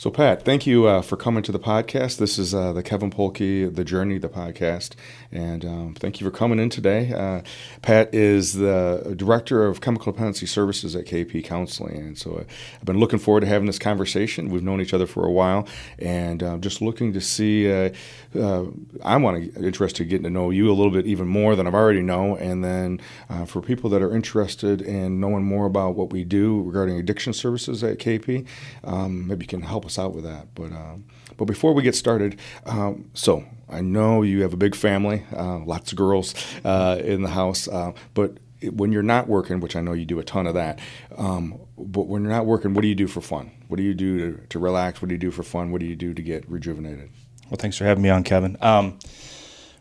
So, Pat, thank you uh, for coming to the podcast. This is uh, the Kevin Polkey, The Journey, the podcast. And um, thank you for coming in today. Uh, Pat is the Director of Chemical Dependency Services at KP Counseling. And so uh, I've been looking forward to having this conversation. We've known each other for a while and uh, just looking to see. Uh, I'm want to, interested in getting to know you a little bit even more than I've already know. And then for people that are interested in knowing more about what we do regarding addiction services at KP, um, maybe you can help us out with that. But um, but before we get started, um, so I know you have a big family, uh, lots of girls uh, in the house, uh, but when you're not working, which I know you do a ton of that, um, but when you're not working, what do you do for fun? What do you do to, to relax? What do you do for fun? What do you do to get rejuvenated? Well, thanks for having me on, Kevin. Um,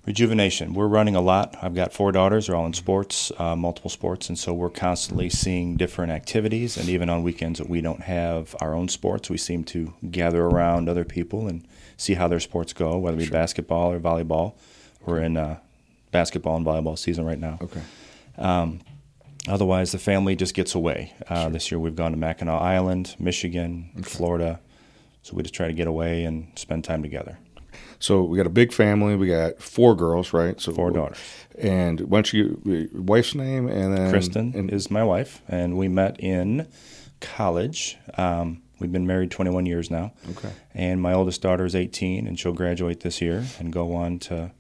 rejuvenation. We're running a lot. I've got four daughters. They're all in sports, uh, multiple sports, and so we're constantly seeing different activities. And even on weekends that we don't have our own sports, we seem to gather around other people and see how their sports go, whether it be sure. basketball or volleyball. We're in uh, basketball and volleyball season right now. Okay. Um, otherwise, the family just gets away. Uh, sure. This year we've gone to Mackinac Island, Michigan, okay. Florida. So we just try to get away and spend time together. So we got a big family. We got four girls, right? So four daughters. And why don't you your wife's name and then Kristen and, is my wife, and we met in college. Um, we've been married 21 years now. Okay. And my oldest daughter is 18, and she'll graduate this year and go on to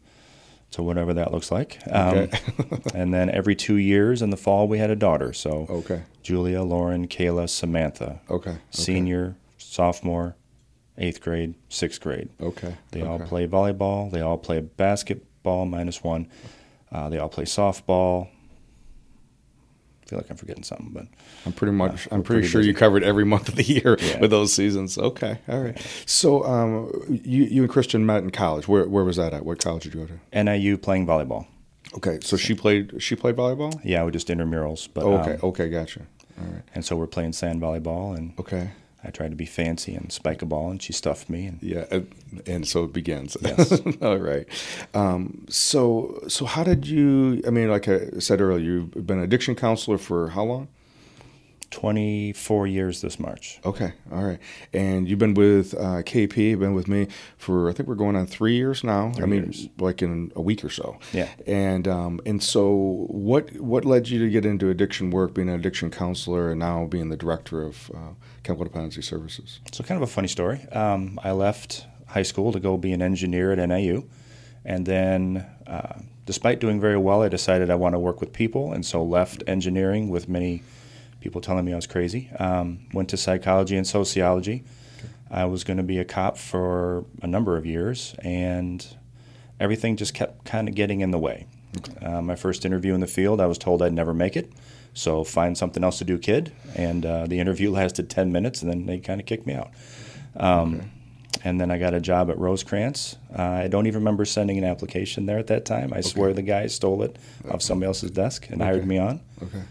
to whatever that looks like. Um, okay. and then every two years in the fall, we had a daughter. So okay. Julia, Lauren, Kayla, Samantha. Okay. Senior, sophomore, eighth grade, sixth grade. Okay. They okay. all play volleyball. They all play basketball minus one. Uh, they all play softball. I feel like I'm forgetting something, but I'm pretty much uh, I'm pretty, pretty sure busy. you covered every month of the year yeah. with those seasons. Okay, all right. So um, you you and Kristen met in college. Where where was that at? What college did you go to? NIU playing volleyball. Okay, so she played she played volleyball. Yeah, we just intramurals. But oh, okay, um, okay, gotcha. All right. And so we're playing sand volleyball and okay. I tried to be fancy and spike a ball, and she stuffed me. And yeah, and, so it begins. Yes. All right. Um, so, so how did you? I mean, like I said earlier, you've been an addiction counselor for how long? 24 years this March. Okay, all right. And you've been with uh, KP, been with me for I think we're going on three years now. Three I mean, years. like in a week or so. Yeah. And um, and so what what led you to get into addiction work, being an addiction counselor, and now being the director of uh, chemical dependency services? So kind of a funny story. Um, I left high school to go be an engineer at NIU, and then. Uh, despite doing very well, I decided I want to work with people, and so left engineering with many people telling me I was crazy. Um, went to psychology and sociology. Okay. I was going to be a cop for a number of years, and everything just kept kind of getting in the way. Okay. Uh, my first interview in the field, I was told I'd never make it. So find something else to do, kid. And uh, the interview lasted 10 minutes, and then they kind of kicked me out. Um, okay. And then I got a job at Rosecrance. Uh, I don't even remember sending an application there at that time. I swear the guy stole it off somebody else's desk and hired me on. Okay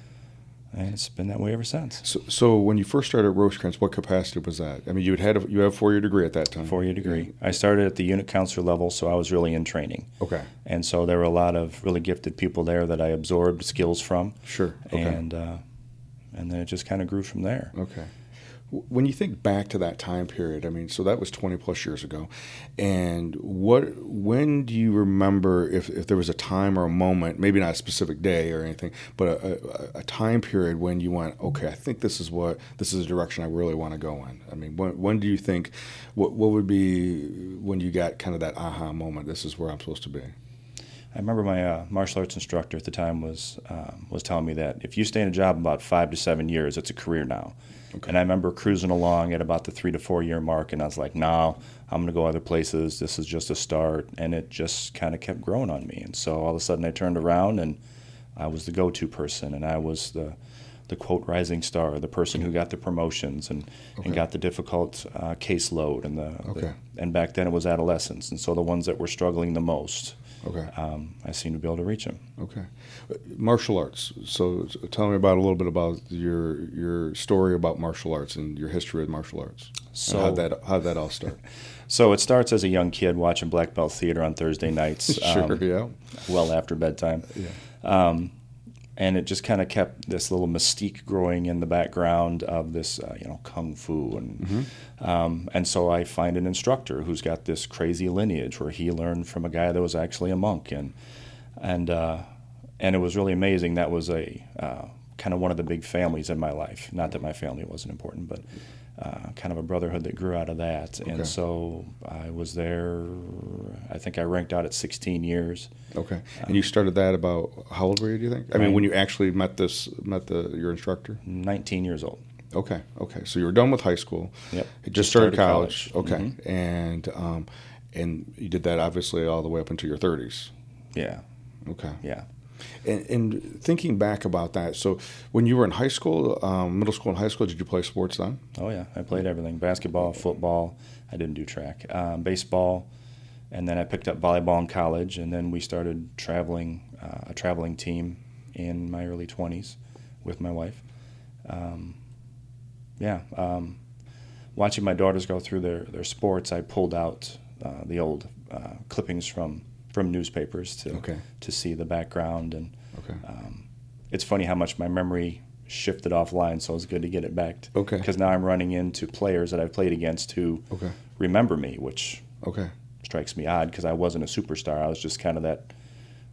and it's been that way ever since. So, so when you first started at Rosecrance, what capacity was that? I mean, you had, had a, you have a four year degree at that time. Four year degree. I started at the unit counselor level, so I was really in training. Okay. And so there were a lot of really gifted people there that I absorbed skills from. Sure. Okay. And uh, and then it just kind of grew from there. Okay. When you think back to that time period, I mean, so that was 20 plus years ago. And what, when do you remember if, if there was a time or a moment, maybe not a specific day or anything, but a, a, a time period when you went, okay, I think this is what, this is a direction I really want to go in? I mean, when, when do you think, what, what would be when you got kind of that aha moment, this is where I'm supposed to be? I remember my uh, martial arts instructor at the time was um, was telling me that if you stay in a job about five to seven years, it's a career now. Okay. And I remember cruising along at about the three to four year mark, and I was like, "No, I'm going to go other places. This is just a start." And it just kind of kept growing on me. And so all of a sudden, I turned around, and I was the go-to person, and I was the the quote rising star, the person who got the promotions and, okay. and got the difficult uh, caseload, and the, okay. the, and back then it was adolescents, and so the ones that were struggling the most. Okay. Um, I seem to be able to reach them. Okay. Martial arts. So, tell me about a little bit about your your story about martial arts and your history with martial arts. So how that how that all start? so it starts as a young kid watching black belt theater on Thursday nights. sure. Um, yeah. Well after bedtime. Yeah. Um, and it just kind of kept this little mystique growing in the background of this, uh, you know, kung fu, and mm-hmm. um, and so I find an instructor who's got this crazy lineage where he learned from a guy that was actually a monk, and and uh, and it was really amazing. That was a uh, kind of one of the big families in my life. Not that my family wasn't important, but uh, kind of a brotherhood that grew out of that. Okay. And so I was there. I think I ranked out at 16 years. Okay. And you started that about how old were you? Do you think? I mean, when you actually met this met the your instructor? 19 years old. Okay. Okay. So you were done with high school. Yep. Just, just started, started, college. college. Okay. Mm-hmm. And um, and you did that obviously all the way up into your 30s. Yeah. Okay. Yeah. And, and, thinking back about that, so when you were in high school, um, middle school and high school, did you play sports then? Oh yeah, I played everything: basketball, football. I didn't do track, um, baseball, and then I picked up volleyball in college. And then we started traveling, uh, a traveling team in my early 20s with my wife. Um, yeah, um, watching my daughters go through their, their sports, I pulled out uh, the old uh, clippings from from newspapers to okay. to see the background. And okay. um, it's funny how much my memory shifted offline so it's good to get it back. Okay. Because now i'm running into players that i've played against who okay. remember me which okay. strikes me odd because i wasn't a superstar. I was just kind of that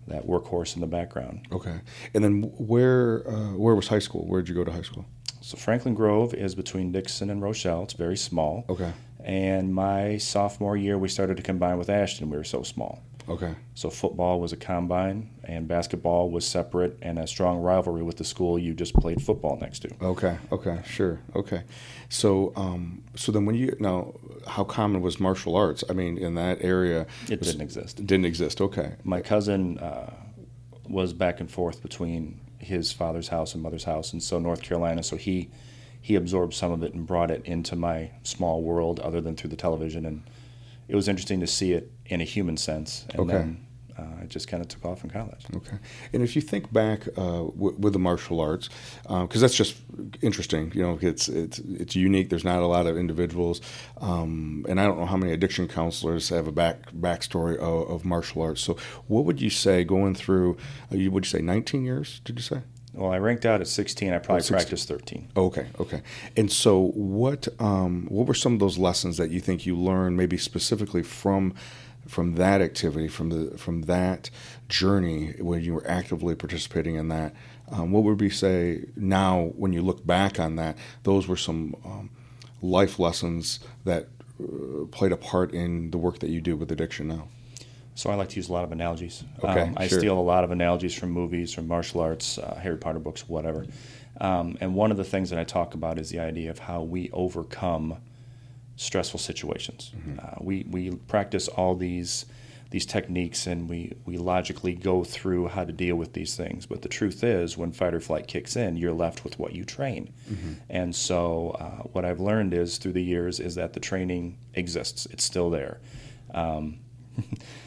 that workhorse in the background. Okay. And then where uh, where was high school? Where did you go to high school? So franklin grove is between dixon and rochelle. It's very small. Okay. And my sophomore year we started to combine with ashton. We were so small Okay. So football was a combine, and basketball was separate, and a strong rivalry with the school you just played football next to. Okay. Okay. Sure. Okay. So, um, so then when you now, how common was martial arts? I mean, in that area, it was, didn't exist. Didn't exist. Okay. My cousin uh, was back and forth between his father's house and mother's house, and so North Carolina. So he he absorbed some of it and brought it into my small world, other than through the television and it was interesting to see it in a human sense. And okay. then uh, it just kind of took off in college. Okay. And if you think back uh, w- with the martial arts, because uh, that's just interesting, you know, it's, it's, it's unique. There's not a lot of individuals. Um, and I don't know how many addiction counselors have a back backstory of, of martial arts. So what would you say going through, uh, you would you say 19 years, did you say? Well, I ranked out at 16. I probably oh, practiced 13. Okay, okay. And so, what um, what were some of those lessons that you think you learned, maybe specifically from from that activity, from the from that journey when you were actively participating in that? Um, what would we say now, when you look back on that? Those were some um, life lessons that uh, played a part in the work that you do with addiction now. So I like to use a lot of analogies. Okay, um, I sure. steal a lot of analogies from movies, from martial arts, uh, Harry Potter books, whatever. Um, and one of the things that I talk about is the idea of how we overcome stressful situations. Mm-hmm. Uh, we we practice all these these techniques and we, we logically go through how to deal with these things. But the truth is, when fight or flight kicks in, you're left with what you train. Mm-hmm. And so, uh, what I've learned is through the years is that the training exists. It's still there. Um,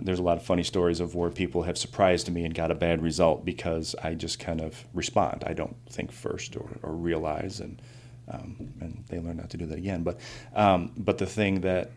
there's a lot of funny stories of where people have surprised me and got a bad result because I just kind of respond. I don't think first or, or realize, and um, and they learn not to do that again. But um, but the thing that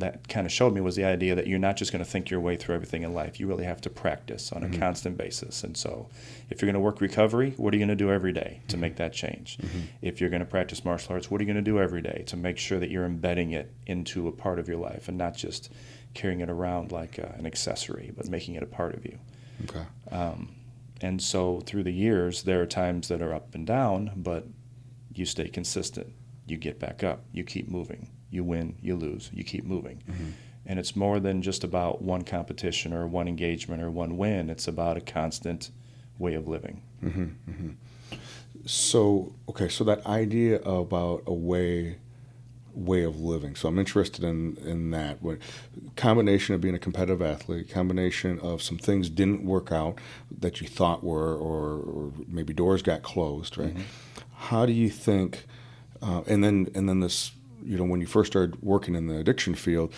that kind of showed me was the idea that you're not just going to think your way through everything in life. You really have to practice on a mm-hmm. constant basis. And so, if you're going to work recovery, what are you going to do every day to mm-hmm. make that change? Mm-hmm. If you're going to practice martial arts, what are you going to do every day to make sure that you're embedding it into a part of your life and not just carrying it around like uh, an accessory, but making it a part of you. Okay. Um, and so through the years, there are times that are up and down, but you stay consistent. You get back up. You keep moving. You win. You lose. You keep moving. Mm-hmm. And it's more than just about one competition or one engagement or one win. It's about a constant way of living. Mm-hmm. Mm-hmm. So, okay, so that idea about a way way of living. So I'm interested in in that. What combination of being a competitive athlete, combination of some things didn't work out that you thought were, or, or maybe doors got closed. Right? Mm-hmm. How do you think? Uh, and then and then this, you know, when you first started working in the addiction field.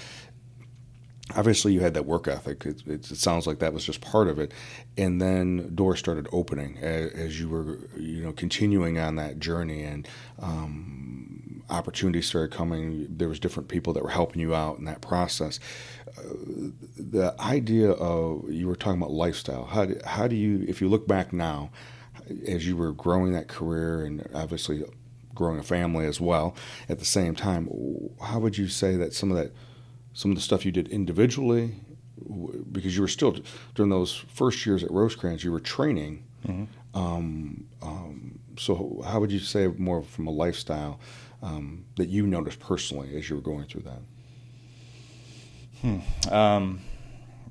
Obviously, you had that work ethic. It, it, it sounds like that was just part of it, and then doors started opening as, as you were, you know, continuing on that journey. And um, opportunities started coming, there was different people that were helping you out in that process. Uh, the idea of you were talking about lifestyle. How do, how do you, if you look back now, as you were growing that career and obviously growing a family as well at the same time, how would you say that some of that, some of the stuff you did individually, because you were still during those first years at Rosecrance, you were training. Mm-hmm. Um, um, so, how would you say more from a lifestyle um, that you noticed personally as you were going through that? Hmm. Um,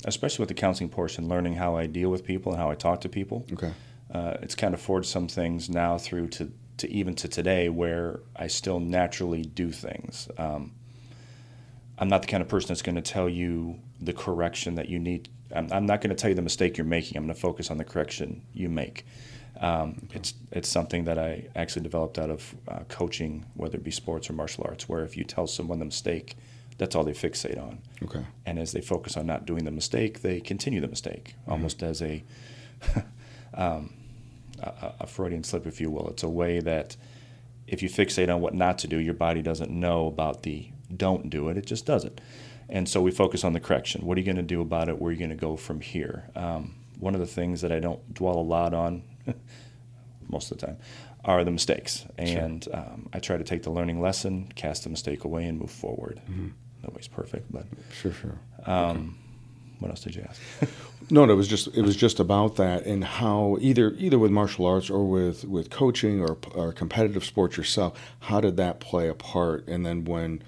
especially with the counseling portion, learning how I deal with people and how I talk to people. Okay. Uh, it's kind of forged some things now through to, to even to today where I still naturally do things. Um, I'm not the kind of person that's going to tell you the correction that you need. I'm, I'm not going to tell you the mistake you're making. I'm going to focus on the correction you make. Um, okay. It's it's something that I actually developed out of uh, coaching, whether it be sports or martial arts, where if you tell someone the mistake, that's all they fixate on. Okay. And as they focus on not doing the mistake, they continue the mistake, mm-hmm. almost as a, um, a, a Freudian slip, if you will. It's a way that if you fixate on what not to do, your body doesn't know about the don't do it. It just doesn't. And so we focus on the correction. What are you going to do about it? Where are you going to go from here? Um, one of the things that I don't dwell a lot on most of the time, are the mistakes. And sure. um, I try to take the learning lesson, cast the mistake away, and move forward. Mm-hmm. Nobody's perfect, but sure, sure. Um, okay. What else did you ask? no, no, it was just it was just about that and how either either with martial arts or with with coaching or or competitive sports yourself, how did that play a part? And then when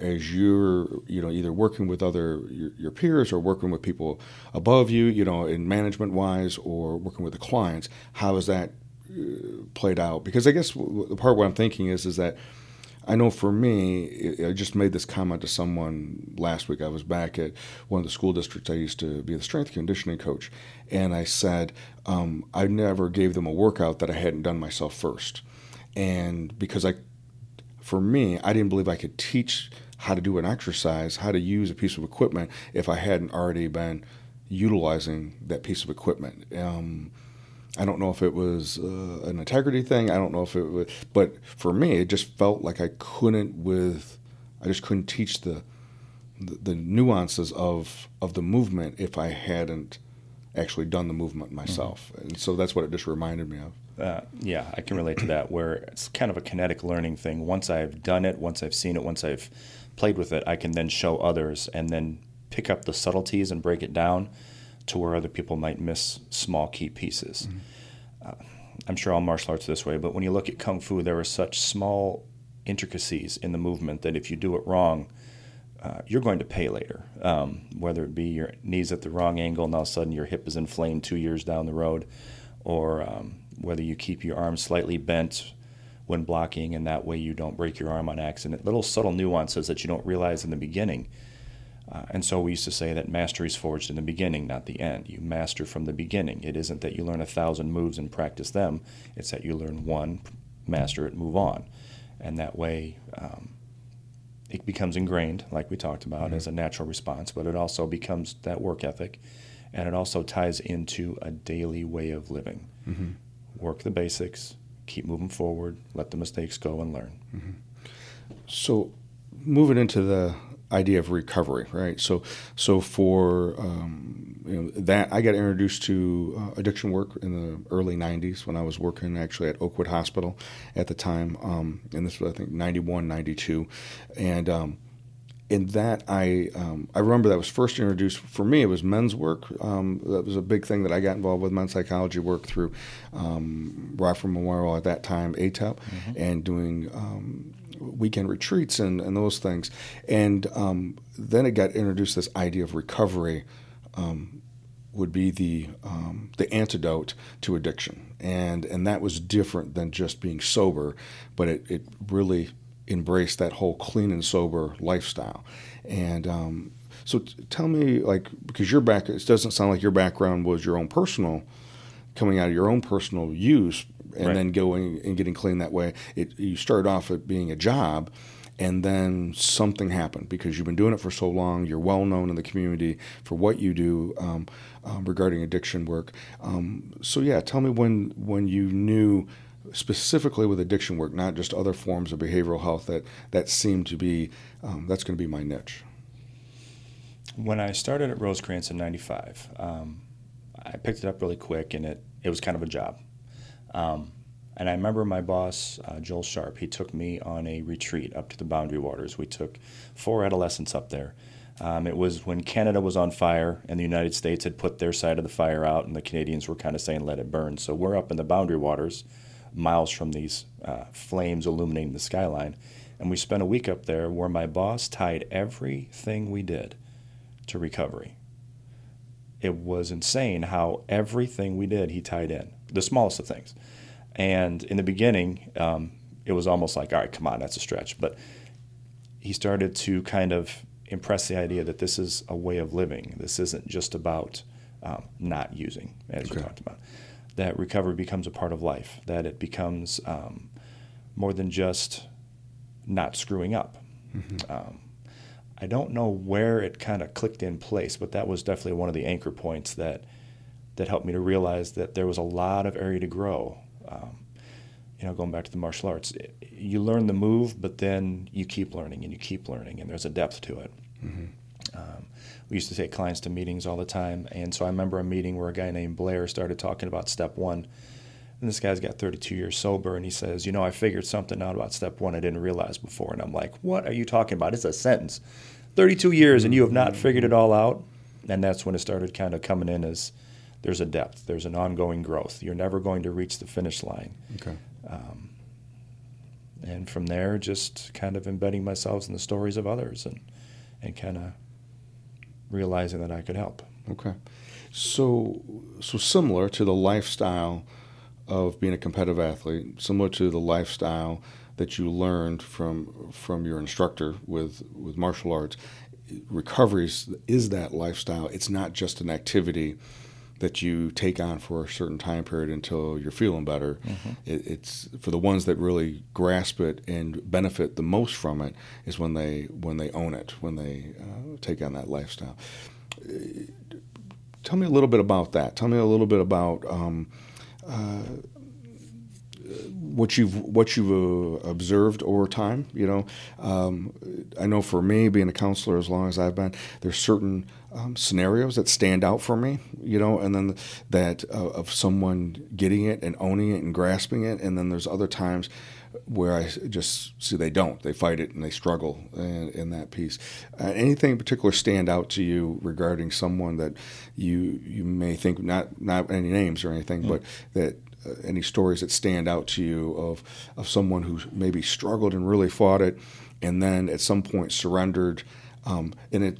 as you're you know either working with other your, your, peers or working with people above you you know in management wise or working with the clients how is that uh, played out because I guess the part what I'm thinking is is that I know for me, I just made this comment to someone last week. I was back at one of the school districts I used to be the strength conditioning coach, and I said um, I never gave them a workout that I hadn't done myself first, and because I, for me, I didn't believe I could teach how to do an exercise, how to use a piece of equipment if I hadn't already been utilizing that piece of equipment. Um, I don't know if it was uh, an integrity thing. I don't know if it was, but for me, it just felt like I couldn't with, I just couldn't teach the, the, the nuances of of the movement if I hadn't actually done the movement mm-hmm. myself. Mm-hmm. And so that's what it just reminded me of. Uh, yeah, I can relate to that. Where it's kind of a kinetic learning thing. Once I've done it, once I've seen it, once I've played with it, I can then show others and then pick up the subtleties and break it down to where other people might miss small key pieces. Mm-hmm. Uh, I'm sure all martial arts this way, but when you look at kung fu, there are such small intricacies in the movement that if you do it wrong, uh, you're going to pay later. Um, whether it be your knees at the wrong angle and all of a sudden your hip is inflamed two years down the road, or um, whether you keep your arm slightly bent when blocking and that way you don't break your arm on accident. Little subtle nuances that you don't realize in the beginning uh, and so we used to say that mastery is forged in the beginning, not the end. You master from the beginning. It isn't that you learn a thousand moves and practice them, it's that you learn one, master it, move on. And that way, um, it becomes ingrained, like we talked about, mm-hmm. as a natural response, but it also becomes that work ethic. And it also ties into a daily way of living. Mm-hmm. Work the basics, keep moving forward, let the mistakes go, and learn. Mm-hmm. So, moving into the idea of recovery, right? So, so for um, you know, that, I got introduced to uh, addiction work in the early '90s when I was working actually at Oakwood Hospital at the time, um, and this was I think '91, '92, and um, in that I um, I remember that was first introduced for me. It was men's work. Um, that was a big thing that I got involved with men's psychology work through um, Rockford Memorial at that time, ATEP, mm-hmm. and doing um, weekend retreats and, and those things. And um, then it got introduced this idea of recovery um, would be the um, the antidote to addiction, and and that was different than just being sober, but it, it really embraced that whole clean and sober lifestyle. And um, so, t- tell me, like, because your back, it doesn't sound like your background was your own personal, coming out of your own personal use, and right. then going and getting clean that way. It, you start off at being a job, and then something happened because you've been doing it for so long. You're well known in the community for what you do um, um, regarding addiction work. Um, so yeah, tell me when when you knew specifically with addiction work, not just other forms of behavioral health that that seem to be um, that's going to be my niche. When I started at Rosecrance in '95, um, I picked it up really quick, and it it was kind of a job. Um, and I remember my boss, uh, Joel Sharp, he took me on a retreat up to the Boundary Waters. We took four adolescents up there. Um, it was when Canada was on fire and the United States had put their side of the fire out, and the Canadians were kind of saying, let it burn. So we're up in the Boundary Waters, miles from these uh, flames illuminating the skyline. And we spent a week up there where my boss tied everything we did to recovery. It was insane how everything we did he tied in, the smallest of things. And in the beginning, um, it was almost like, all right, come on, that's a stretch. But he started to kind of impress the idea that this is a way of living. This isn't just about um, not using, as okay. you talked about. That recovery becomes a part of life, that it becomes um, more than just not screwing up. Mm-hmm. Um, I don't know where it kind of clicked in place, but that was definitely one of the anchor points that that helped me to realize that there was a lot of area to grow um, you know, going back to the martial arts, you learn the move, but then you keep learning and you keep learning, and there's a depth to it. Mm-hmm. Um, we used to take clients to meetings all the time, and so I remember a meeting where a guy named Blair started talking about step one. And this guy's got 32 years sober, and he says, You know, I figured something out about step one I didn't realize before. And I'm like, What are you talking about? It's a sentence. 32 years, and you have not figured it all out. And that's when it started kind of coming in as there's a depth, there's an ongoing growth. You're never going to reach the finish line. Okay. Um, and from there, just kind of embedding myself in the stories of others and, and kind of realizing that I could help. Okay. So, so similar to the lifestyle of being a competitive athlete, similar to the lifestyle that you learned from from your instructor with with martial arts, recovery is that lifestyle. It's not just an activity that you take on for a certain time period until you're feeling better. Mm-hmm. It, it's for the ones that really grasp it and benefit the most from it is when they when they own it, when they uh, take on that lifestyle. Tell me a little bit about that. Tell me a little bit about um, uh, what you've what you've uh, observed over time. You know, um, I know for me, being a counselor as long as I've been, there's certain um, scenarios that stand out for me. You know, and then that uh, of someone getting it and owning it and grasping it, and then there's other times where I just see they don't. They fight it and they struggle in, in that piece. Uh, anything in particular stand out to you regarding someone that you you may think not not any names or anything, mm-hmm. but that uh, any stories that stand out to you of of someone who maybe struggled and really fought it, and then at some point surrendered, um, and it,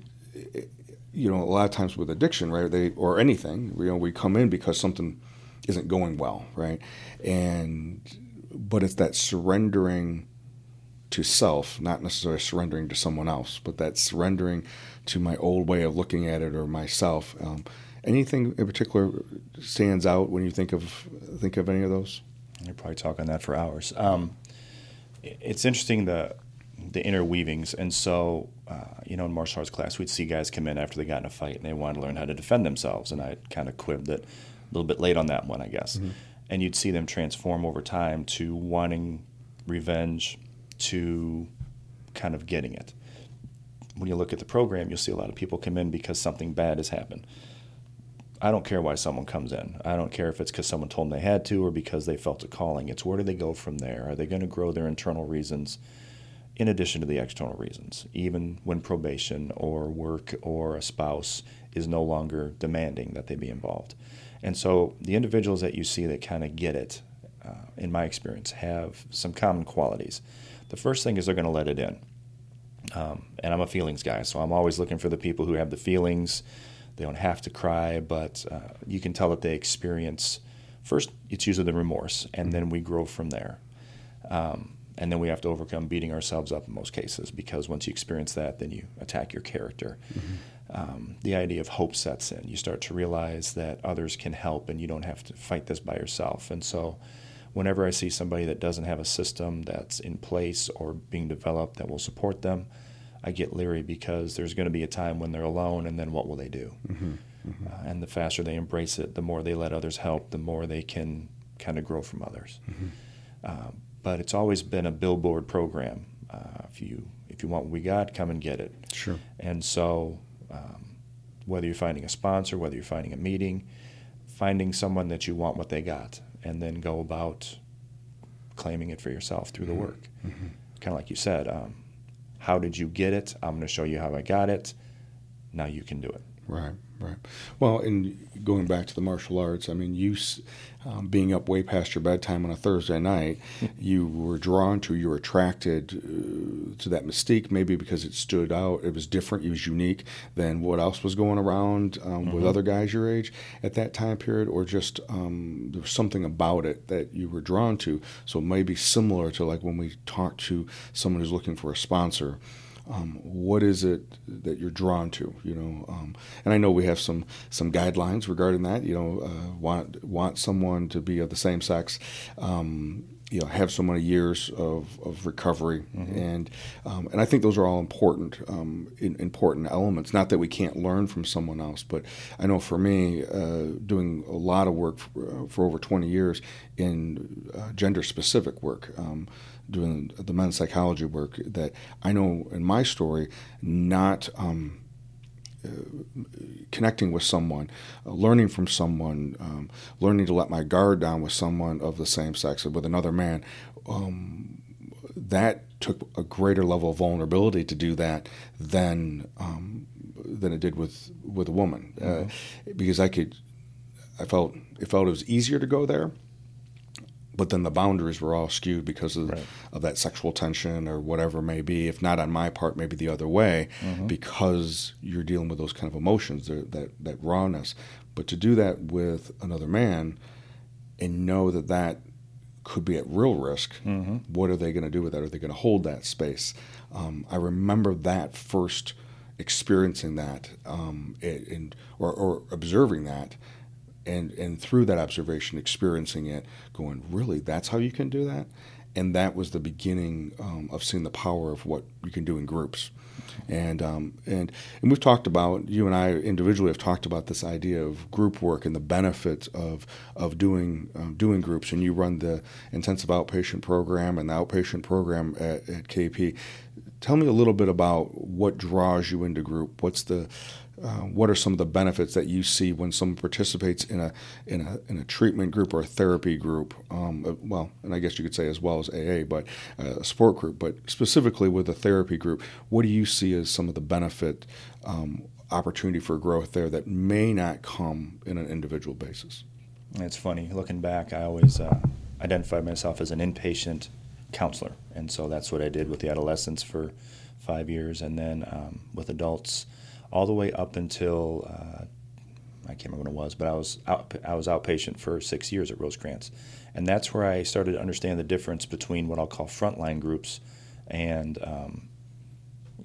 you know, a lot of times with addiction, right? They or anything, you know, we come in because something isn't going well, right? And but it's that surrendering to self, not necessarily surrendering to someone else, but that surrendering to my old way of looking at it or myself. Um, Anything in particular stands out when you think of think of any of those? You're probably talking that for hours. Um, it's interesting the the interweavings, and so uh, you know in martial arts class we'd see guys come in after they got in a fight and they wanted to learn how to defend themselves, and I kind of quibbed that a little bit late on that one, I guess. Mm-hmm. And you'd see them transform over time to wanting revenge, to kind of getting it. When you look at the program, you'll see a lot of people come in because something bad has happened I don't care why someone comes in. I don't care if it's because someone told them they had to or because they felt a calling. It's where do they go from there? Are they going to grow their internal reasons in addition to the external reasons, even when probation or work or a spouse is no longer demanding that they be involved? And so the individuals that you see that kind of get it, uh, in my experience, have some common qualities. The first thing is they're going to let it in. Um, and I'm a feelings guy, so I'm always looking for the people who have the feelings they don't have to cry, but uh, you can tell that they experience first, it's usually the remorse, and then we grow from there. Um, and then we have to overcome beating ourselves up in most cases because once you experience that, then you attack your character. Mm-hmm. Um, the idea of hope sets in. You start to realize that others can help and you don't have to fight this by yourself. And so, whenever I see somebody that doesn't have a system that's in place or being developed that will support them, I get leery because there's going to be a time when they're alone, and then what will they do? Mm-hmm. Mm-hmm. Uh, and the faster they embrace it, the more they let others help, the more they can kind of grow from others. Mm-hmm. But it's always been a billboard program. Uh, if you if you want what we got, come and get it. Sure. And so, um, whether you're finding a sponsor, whether you're finding a meeting, finding someone that you want what they got, and then go about claiming it for yourself through mm-hmm. the work. Mm-hmm. Kind of like you said, um, how did you get it? I'm going to show you how I got it. Now you can do it. Right, right. Well, and going back to the martial arts, I mean, you um, being up way past your bedtime on a Thursday night, you were drawn to, you were attracted uh, to that mystique, maybe because it stood out, it was different, it was unique than what else was going around um, mm-hmm. with other guys your age at that time period, or just um, there was something about it that you were drawn to. So maybe similar to like when we talk to someone who's looking for a sponsor um, what is it that you're drawn to you know um, and I know we have some some guidelines regarding that you know uh, want want someone to be of the same sex um, you know have so many years of, of recovery mm-hmm. and um, and I think those are all important um, in, important elements not that we can't learn from someone else but I know for me uh, doing a lot of work for, uh, for over 20 years in uh, gender specific work um, doing the men's psychology work that I know in my story, not um, connecting with someone, uh, learning from someone, um, learning to let my guard down with someone of the same sex, with another man, um, that took a greater level of vulnerability to do that than um, than it did with with a woman, uh, mm-hmm. uh, because I could, I felt it felt it was easier to go there but then the boundaries were all skewed because of, right. of that sexual tension or whatever it may be. If not on my part, maybe the other way, mm-hmm. because you're dealing with those kind of emotions, that that rawness. But to do that with another man, and know that that could be at real risk, mm-hmm. what are they going to do with that? Are they going to hold that space? Um, I remember that first experiencing that um, and or, or observing that and and through that observation, experiencing it, going, really, that's how you can do that, and that was the beginning um, of seeing the power of what you can do in groups, and um, and and we've talked about you and I individually have talked about this idea of group work and the benefits of of doing um, doing groups, and you run the intensive outpatient program and the outpatient program at, at KP. Tell me a little bit about what draws you into group. What's the uh, what are some of the benefits that you see when someone participates in a in a in a treatment group or a therapy group? Um, uh, well, and I guess you could say as well as AA, but uh, a support group, but specifically with a therapy group, what do you see as some of the benefit um, opportunity for growth there that may not come in an individual basis? It's funny looking back. I always uh, identified myself as an inpatient counselor, and so that's what I did with the adolescents for five years, and then um, with adults all the way up until uh, I can't remember when it was, but I was out, I was outpatient for six years at Rosecrance, and that's where I started to understand the difference between what I'll call frontline groups and um,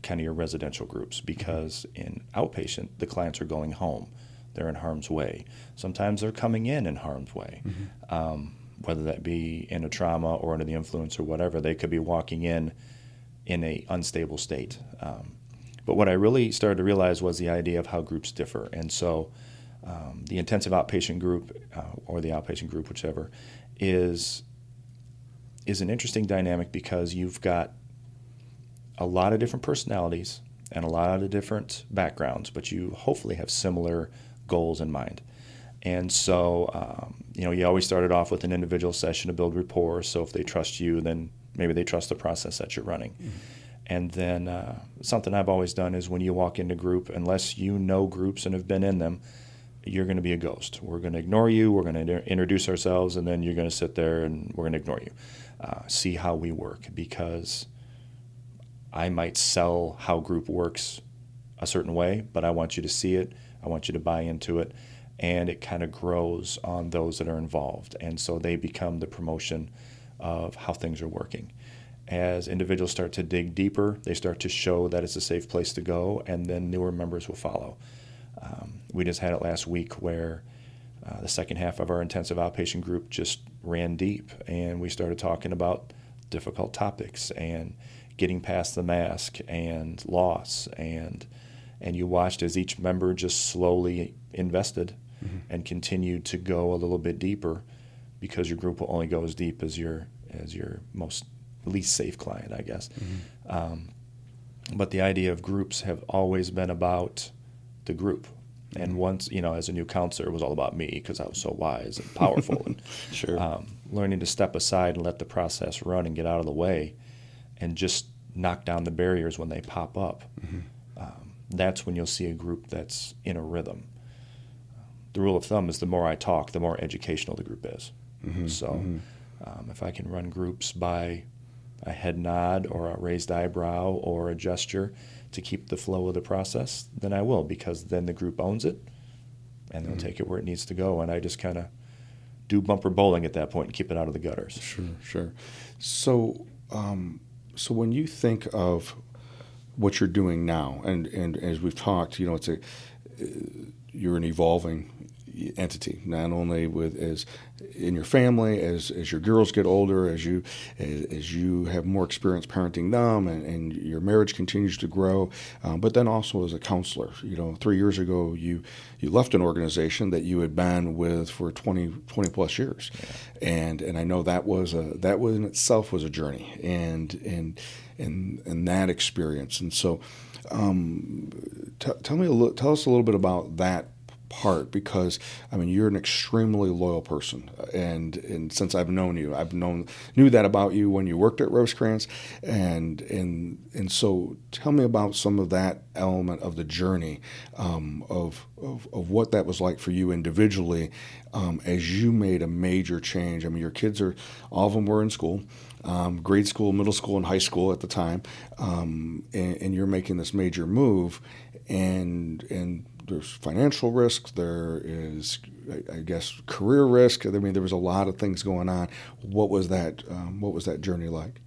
kind of your residential groups. Because in outpatient, the clients are going home; they're in harm's way. Sometimes they're coming in in harm's way. Mm-hmm. Um, whether that be in a trauma or under the influence or whatever, they could be walking in in a unstable state. Um, but what I really started to realize was the idea of how groups differ. And so um, the intensive outpatient group uh, or the outpatient group, whichever, is is an interesting dynamic because you've got a lot of different personalities and a lot of different backgrounds, but you hopefully have similar goals in mind. And so, um, you know, you always started off with an individual session to build rapport. So if they trust you, then maybe they trust the process that you're running. Mm-hmm. And then uh, something I've always done is when you walk into group, unless you know groups and have been in them, you're going to be a ghost. We're going to ignore you. We're going to introduce ourselves, and then you're going to sit there and we're going to ignore you. Uh, see how we work because I might sell how group works a certain way, but I want you to see it. I want you to buy into it, and it kind of grows on those that are involved, and so they become the promotion of how things are working as individuals start to dig deeper, they start to show that it's a safe place to go, and then newer members will follow. Um, we just had it last week where uh, the second half of our intensive outpatient group just ran deep, and we started talking about difficult topics and getting past the mask and loss and and you watched as each member just slowly invested mm-hmm. and continued to go a little bit deeper because your group will only go as deep as your as your most least safe client, I guess. Mm-hmm. Um, but the idea of groups have always been about the group. And mm-hmm. once, you know, as a new counselor, it was all about me because I was so wise and powerful. and sure. Um, learning to step aside and let the process run and get out of the way and just knock down the barriers when they pop up. Mm-hmm. Um, that's when you'll see a group that's in a rhythm. The rule of thumb is the more I talk, the more educational the group is. Mm-hmm. So mm-hmm. um, if I can run groups by a head nod or a raised eyebrow or a gesture to keep the flow of the process, then I will because then the group owns it and they'll mm-hmm. take it where it needs to go. And I just kind of do bumper bowling at that point and keep it out of the gutters. Sure, sure. So, um, so when you think of what you're doing now, and, and as we've talked, you know, it's a you're an evolving entity, not only with as in your family, as as your girls get older, as you as, as you have more experience parenting them, and, and your marriage continues to grow, um, but then also as a counselor. You know, three years ago, you you left an organization that you had been with for 20, 20 plus years, yeah. and and I know that was a that was in itself was a journey, and and and and that experience, and so. Um, t- tell me a little, tell us a little bit about that part because I mean you're an extremely loyal person. And and since I've known you I've known knew that about you when you worked at Rosecrance. And and and so tell me about some of that element of the journey um, of, of, of what that was like for you individually um, as you made a major change. I mean your kids are all of them were in school um, grade school middle school and high school at the time. Um, and, and you're making this major move. And and there's financial risk, there is, I, I, guess, career risk. I mean, there was a lot of things going on. What was that? Um, what was that journey like?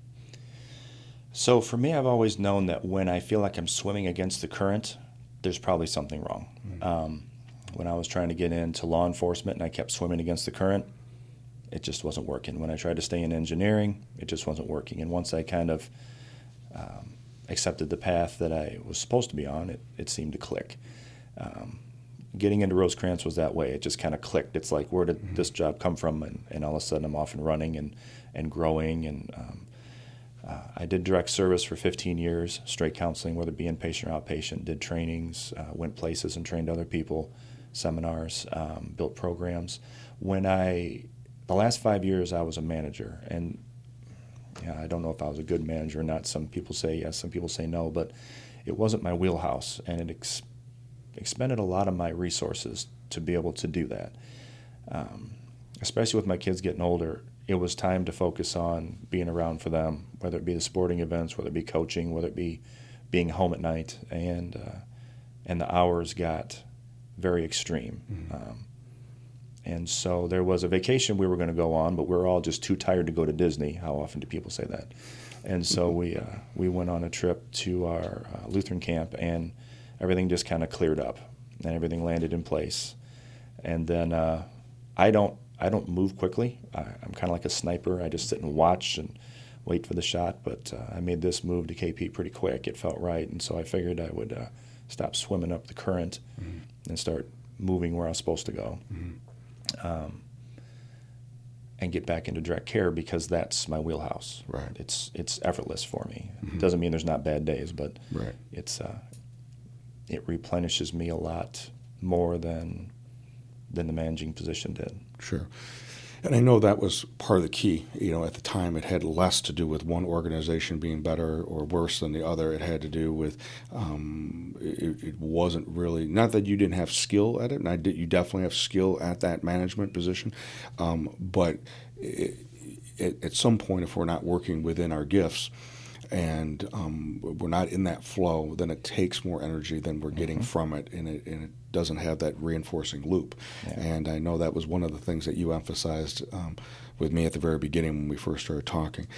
So for me, I've always known that when I feel like I'm swimming against the current, there's probably something wrong. Mm-hmm. Um, when I was trying to get into law enforcement and I kept swimming against the current, it just wasn't working. When I tried to stay in engineering, it just wasn't working. And once I kind of um, accepted the path that I was supposed to be on, it, it seemed to click um, getting into Rosecrance was that way. It just kind of clicked. It's like, where did mm-hmm. this job come from? And, and, all of a sudden, I'm off and running and, and growing. And um, uh, I did direct service for 15 years, straight counseling, whether it be inpatient or outpatient. Did trainings, uh, went places and trained other people, seminars, um, built programs. When I, the last five years, I was a manager. And yeah, I don't know if I was a good manager or not. Some people say yes, some people say no, but it wasn't my wheelhouse. And it ex- expended a lot of my resources to be able to do that. Um, especially with my kids getting older, it was time to focus on being around for them, whether it be the sporting events, whether it be coaching, whether it be being home at night, and uh, and the hours got very extreme. Mm-hmm. Um, and so there was a vacation we were going to go on, but we are all just too tired to go to Disney. How often do people say that? And so mm-hmm. we uh, we went on a trip to our uh, Lutheran camp and everything just kind of cleared up and everything landed in place. And then uh, I don't I don't move quickly. I, am kind of like a sniper. I just sit and watch and wait for the shot. But uh, I made this move to KP pretty quick. It felt right, and so I figured I would uh, stop swimming up the current mm-hmm. and start moving where I was supposed to go. Mm-hmm. Um, and get back into direct care because that's my wheelhouse. Right. It's it's effortless for me. Mm-hmm. It doesn't mean there's not bad days, but right. it's uh, it replenishes me a lot more than than the managing position did. Sure. And I know that was part of the key. You know, at the time, it had less to do with one organization being better or worse than the other. It had to do with um, it, it, wasn't really not that you didn't have skill at it, and I did. You definitely have skill at that management position, um, but it, it, at some point, if we're not working within our gifts, and um, we're not in that flow, then it takes more energy than we're getting mm-hmm. from it, and it, and it doesn't have that reinforcing loop. Yeah. And I know that was one of the things that you emphasized um, with me at the very beginning when we first started talking.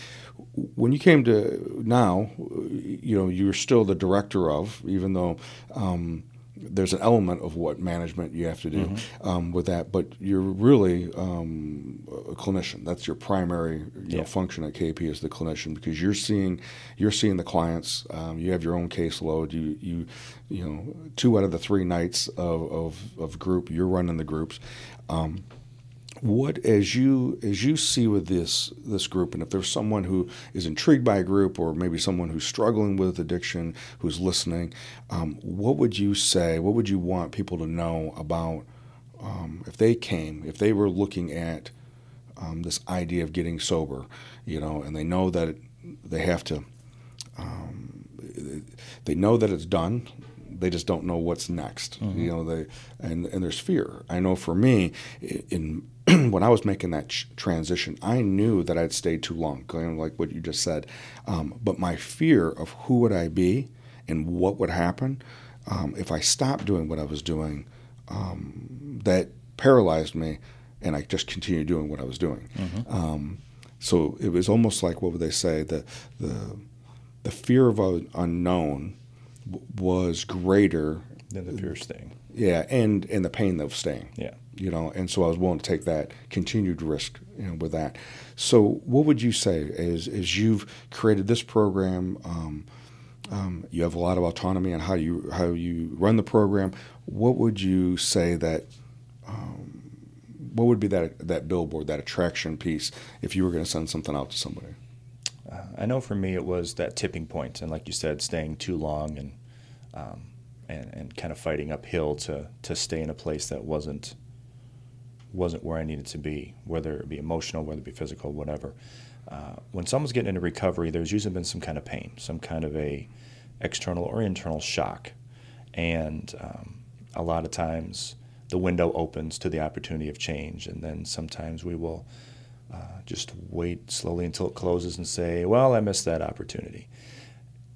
When you came to now, you know, you're still the director of, even though. Um, there's an element of what management you have to do mm-hmm. um, with that, but you're really um, a clinician. That's your primary you yeah. know, function at KP is the clinician because you're seeing you're seeing the clients. Um, you have your own caseload. You you you know two out of the three nights of of, of group you're running the groups. What as you as you see with this this group and if there's someone who is intrigued by a group or maybe someone who's struggling with addiction who's listening um, what would you say what would you want people to know about um, if they came if they were looking at um, this idea of getting sober you know and they know that they have to um, they know that it's done they just don't know what's next. Mm-hmm. You know, they and and there's fear. I know for me, in when I was making that ch- transition, I knew that I'd stayed too long, kind of like what you just said. Um, but my fear of who would I be and what would happen um, if I stopped doing what I was doing, um, that paralyzed me, and I just continued doing what I was doing. Mm-hmm. Um, so it was almost like what would they say the the the fear of an unknown was greater than the fear of staying. Yeah, and and the pain of staying. Yeah, you know, and so I was willing to take that continued risk, you know, with that. So, what would you say as as you've created this program? Um, um, you have a lot of autonomy on how you how you run the program. What would you say that? Um, what would be that that billboard, that attraction piece, if you were going to send something out to somebody? Uh, I know for me it was that tipping point, and like you said, staying too long and um, and, and kind of fighting uphill to to stay in a place that wasn't wasn't where I needed to be, whether it be emotional, whether it be physical, whatever. Uh, when someone's getting into recovery, there's usually been some kind of pain, some kind of a external or internal shock, and um, a lot of times the window opens to the opportunity of change, and then sometimes we will uh, just wait slowly until it closes and say, "Well, I missed that opportunity."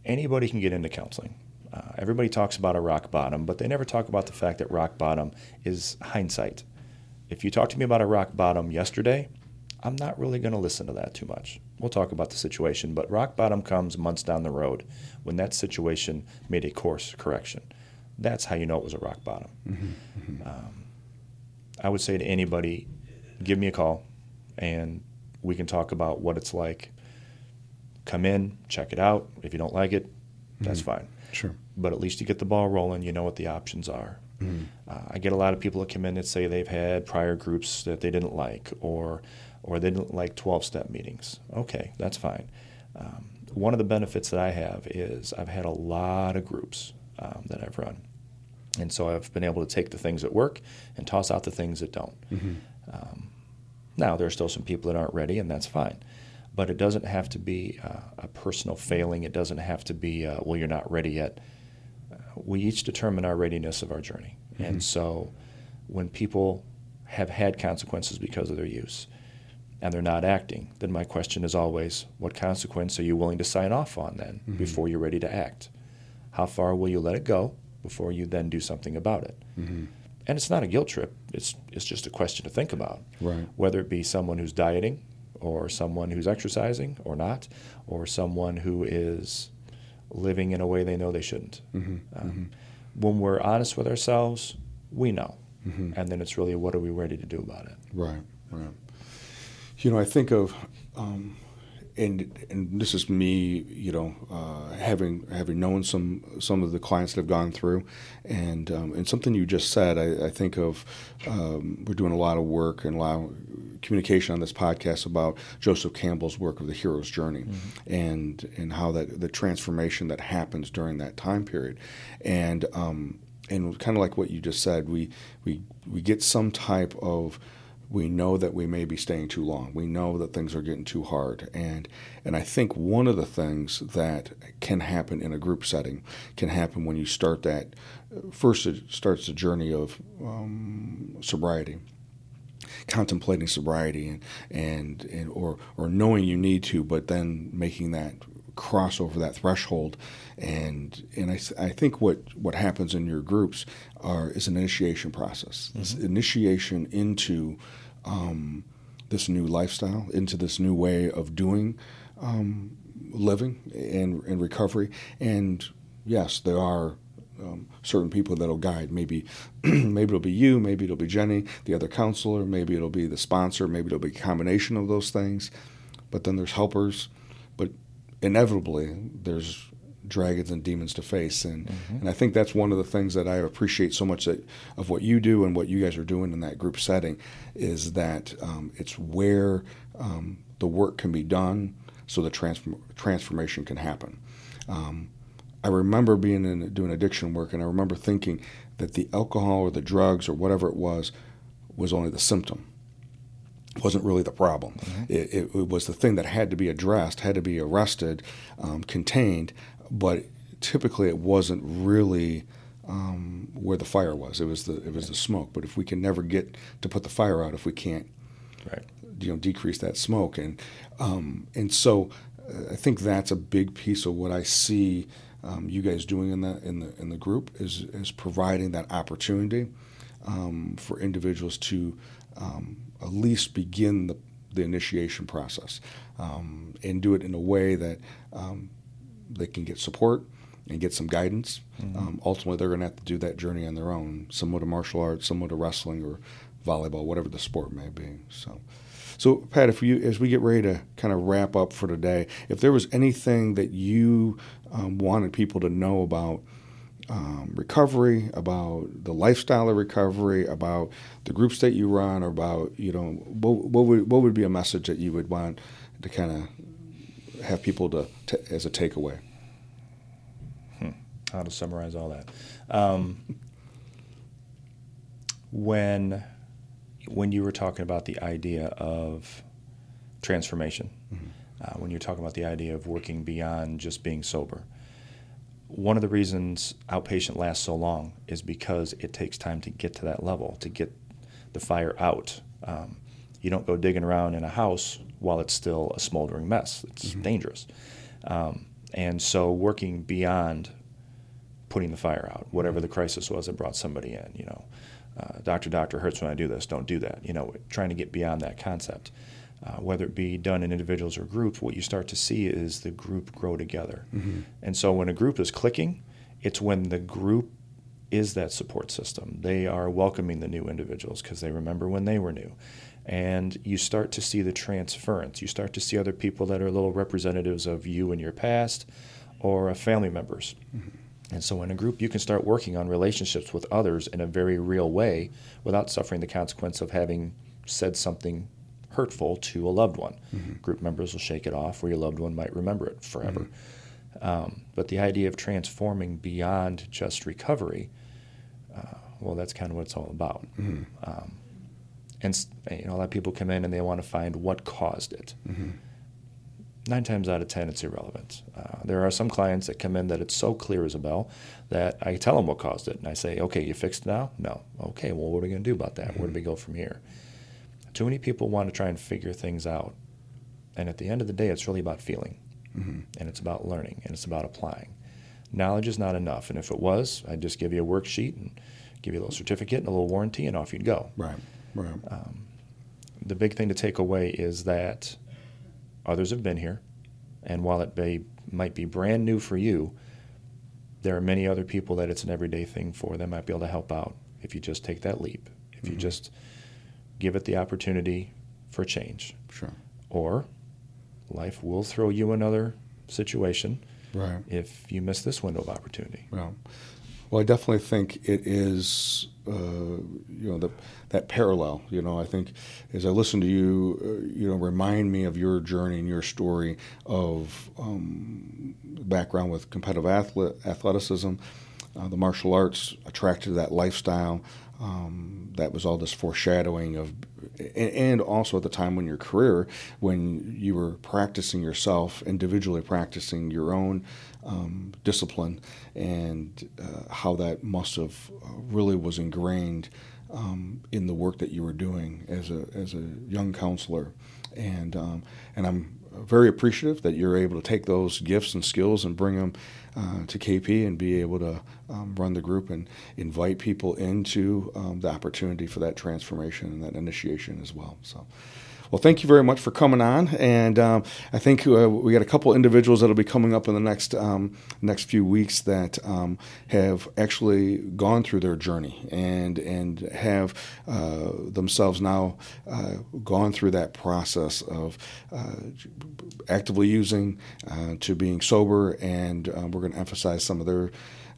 Anybody can get into counseling. Uh, everybody talks about a rock bottom, but they never talk about the fact that rock bottom is hindsight. If you talk to me about a rock bottom yesterday, I'm not really going to listen to that too much. We'll talk about the situation, but rock bottom comes months down the road when that situation made a course correction. That's how you know it was a rock bottom. Mm-hmm. Mm-hmm. Um, I would say to anybody, give me a call and we can talk about what it's like. Come in, check it out. If you don't like it, that's mm-hmm. fine. Sure. But at least you get the ball rolling. You know what the options are. Mm. Uh, I get a lot of people that come in that say they've had prior groups that they didn't like, or or they didn't like 12-step meetings. Okay, that's fine. Um, one of the benefits that I have is I've had a lot of groups um, that I've run, and so I've been able to take the things that work and toss out the things that don't. Mm-hmm. Um, now there are still some people that aren't ready, and that's fine but it doesn't have to be uh, a personal failing. It doesn't have to be, uh, well, you're not ready yet. We each determine our readiness of our journey. Mm-hmm. And so when people have had consequences because of their use and they're not acting, then my question is always, what consequence are you willing to sign off on then mm-hmm. before you're ready to act? How far will you let it go before you then do something about it? Mm-hmm. And it's not a guilt trip. It's, it's just a question to think about. Right. Whether it be someone who's dieting or someone who's exercising or not, or someone who is living in a way they know they shouldn't. Mm-hmm. Um, mm-hmm. When we're honest with ourselves, we know. Mm-hmm. And then it's really what are we ready to do about it? Right, right. You know, I think of um, and and this is me, you know, uh, having having known some some of the clients that have gone through, and um, and something you just said, I, I think of um, we're doing a lot of work and a lot of communication on this podcast about Joseph Campbell's work of the hero's journey, mm-hmm. and and how that the transformation that happens during that time period, and um, and kind of like what you just said, we we we get some type of we know that we may be staying too long. We know that things are getting too hard, and and I think one of the things that can happen in a group setting can happen when you start that. First, it starts the journey of um, sobriety, contemplating sobriety, and, and and or or knowing you need to, but then making that cross over that threshold and and I, I think what what happens in your groups are is an initiation process mm-hmm. initiation into um, this new lifestyle into this new way of doing um, living and, and recovery and yes there are um, certain people that'll guide. Maybe, maybe it'll be you, maybe it'll be Jenny, the other counselor, maybe it'll be the sponsor, maybe it'll be a combination of those things. But then there's helpers, inevitably there's dragons and demons to face, and mm-hmm. and I think that's one of the things that I appreciate so much that, of what you do and what you guys are doing in that group setting, is that um, it's where um, the work can be done, so the transform- transformation can happen. Um, I remember being in doing addiction work, and I remember thinking that the alcohol or the drugs or whatever it was was only the symptom wasn't really the problem. Mm-hmm. It, it, it, was the thing that had to be addressed, had to be arrested, um, contained, but typically it wasn't really um, where the fire was. It was the it was the smoke. But if we can never get to put the fire out, if we can't, right. you know, decrease that smoke, and um, and so uh, I think that's a big piece of what I see um, you guys doing in the in the in the group is is providing that opportunity um, for individuals to um, at least begin the, the initiation process um, and do it in a way that um, they can get support and get some guidance. Mm-hmm. Um, ultimately, they're going to have to do that journey on their own, somewhat of martial arts, somewhat of wrestling or volleyball, whatever the sport may be. So. So, Pat, if you, as we get ready to kind of wrap up for today, if there was anything that you um, wanted people to know about um, recovery, about the lifestyle of recovery, about the groups that you run, or about you know what, what would what would be a message that you would want to kind of have people to, to, as a takeaway? Hmm. How to summarize all that? Um, when when you were talking about the idea of transformation, mm-hmm. uh, when you're talking about the idea of working beyond just being sober one of the reasons outpatient lasts so long is because it takes time to get to that level, to get the fire out. Um, you don't go digging around in a house while it's still a smoldering mess. It's mm-hmm. dangerous. Um, and so, working beyond putting the fire out, whatever the crisis was that brought somebody in, you know, uh, doctor, doctor, hurts when I do this, don't do that. You know, trying to get beyond that concept uh, whether it be done in individuals or groups, what you start to see is the group grow together. Mm-hmm. And so when a group is clicking, it's when the group is that support system. They are welcoming the new individuals because they remember when they were new. And you start to see the transference. You start to see other people that are little representatives of you and your past or family members. Mm-hmm. And so, in a group, you can start working on relationships with others in a very real way without suffering the consequence of having said something hurtful to a loved one. Mm-hmm. Group members will shake it off, or your loved one might remember it forever. Mm-hmm. Um, but the idea of transforming beyond just recovery, uh, well, that's kind of what it's all about. Mm-hmm. Um, and you know, a lot of people come in and they want to find what caused it. Nine times out of ten, it's irrelevant. Uh, there are some clients that come in that it's so clear as a bell that I tell them what caused it, and I say, "Okay, you fixed it now? No. Okay, well, what are we going to do about that? Where do we go from here?" Too many people want to try and figure things out. And at the end of the day, it's really about feeling. Mm-hmm. And it's about learning and it's about applying. Knowledge is not enough. And if it was, I'd just give you a worksheet and give you a little certificate and a little warranty, and off you'd go. Right, right. Um, the big thing to take away is that others have been here. And while it may, might be brand new for you, there are many other people that it's an everyday thing for. They might be able to help out if you just take that leap. If mm-hmm. you just give it the opportunity for change. Sure. Or life will throw you another situation right. if you miss this window of opportunity. Well, well, I definitely think it is, uh, you know, the, that parallel. You know, I think as I listen to you, uh, you know, remind me of your journey and your story of um, background with competitive athlete, athleticism, uh, the martial arts, attracted to that lifestyle, um, that was all this foreshadowing of, and also at the time when your career, when you were practicing yourself, individually practicing your own um, discipline, and uh, how that must have uh, really was ingrained um, in the work that you were doing as a as a young counselor, and um, and I'm very appreciative that you're able to take those gifts and skills and bring them uh, to KP and be able to um, run the group and invite people into um, the opportunity for that transformation and that initiation as well. So, well, thank you very much for coming on. And um, I think uh, we got a couple individuals that'll be coming up in the next um, next few weeks that um, have actually gone through their journey and and have uh, themselves now uh, gone through that process of uh, actively using uh, to being sober. And uh, we're going to emphasize some of their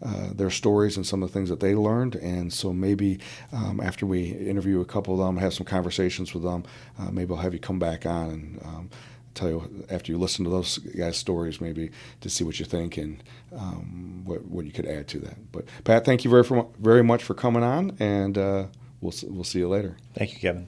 uh, their stories and some of the things that they learned. And so maybe um, after we interview a couple of them, have some conversations with them, uh, maybe I'll have you come back on and um, tell you after you listen to those guys' stories, maybe to see what you think and um, what, what you could add to that. But Pat, thank you very very much for coming on, and uh, we'll we'll see you later. Thank you, Kevin.